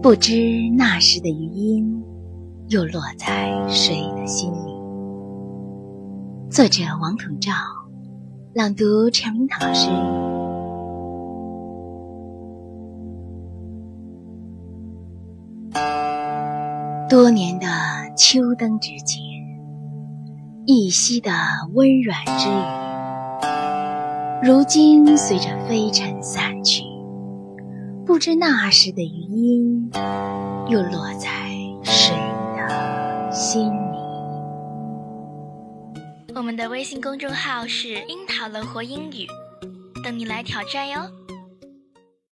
不知那时的余音，又落在谁的心里？作者：王统照，朗读：陈明老师。多年的秋灯之间，一夕的温软之语，如今随着飞尘散去。不知那时的余音，又落在谁的心里？我们的微信公众号是“樱桃乐活英语”，等你来挑战哟。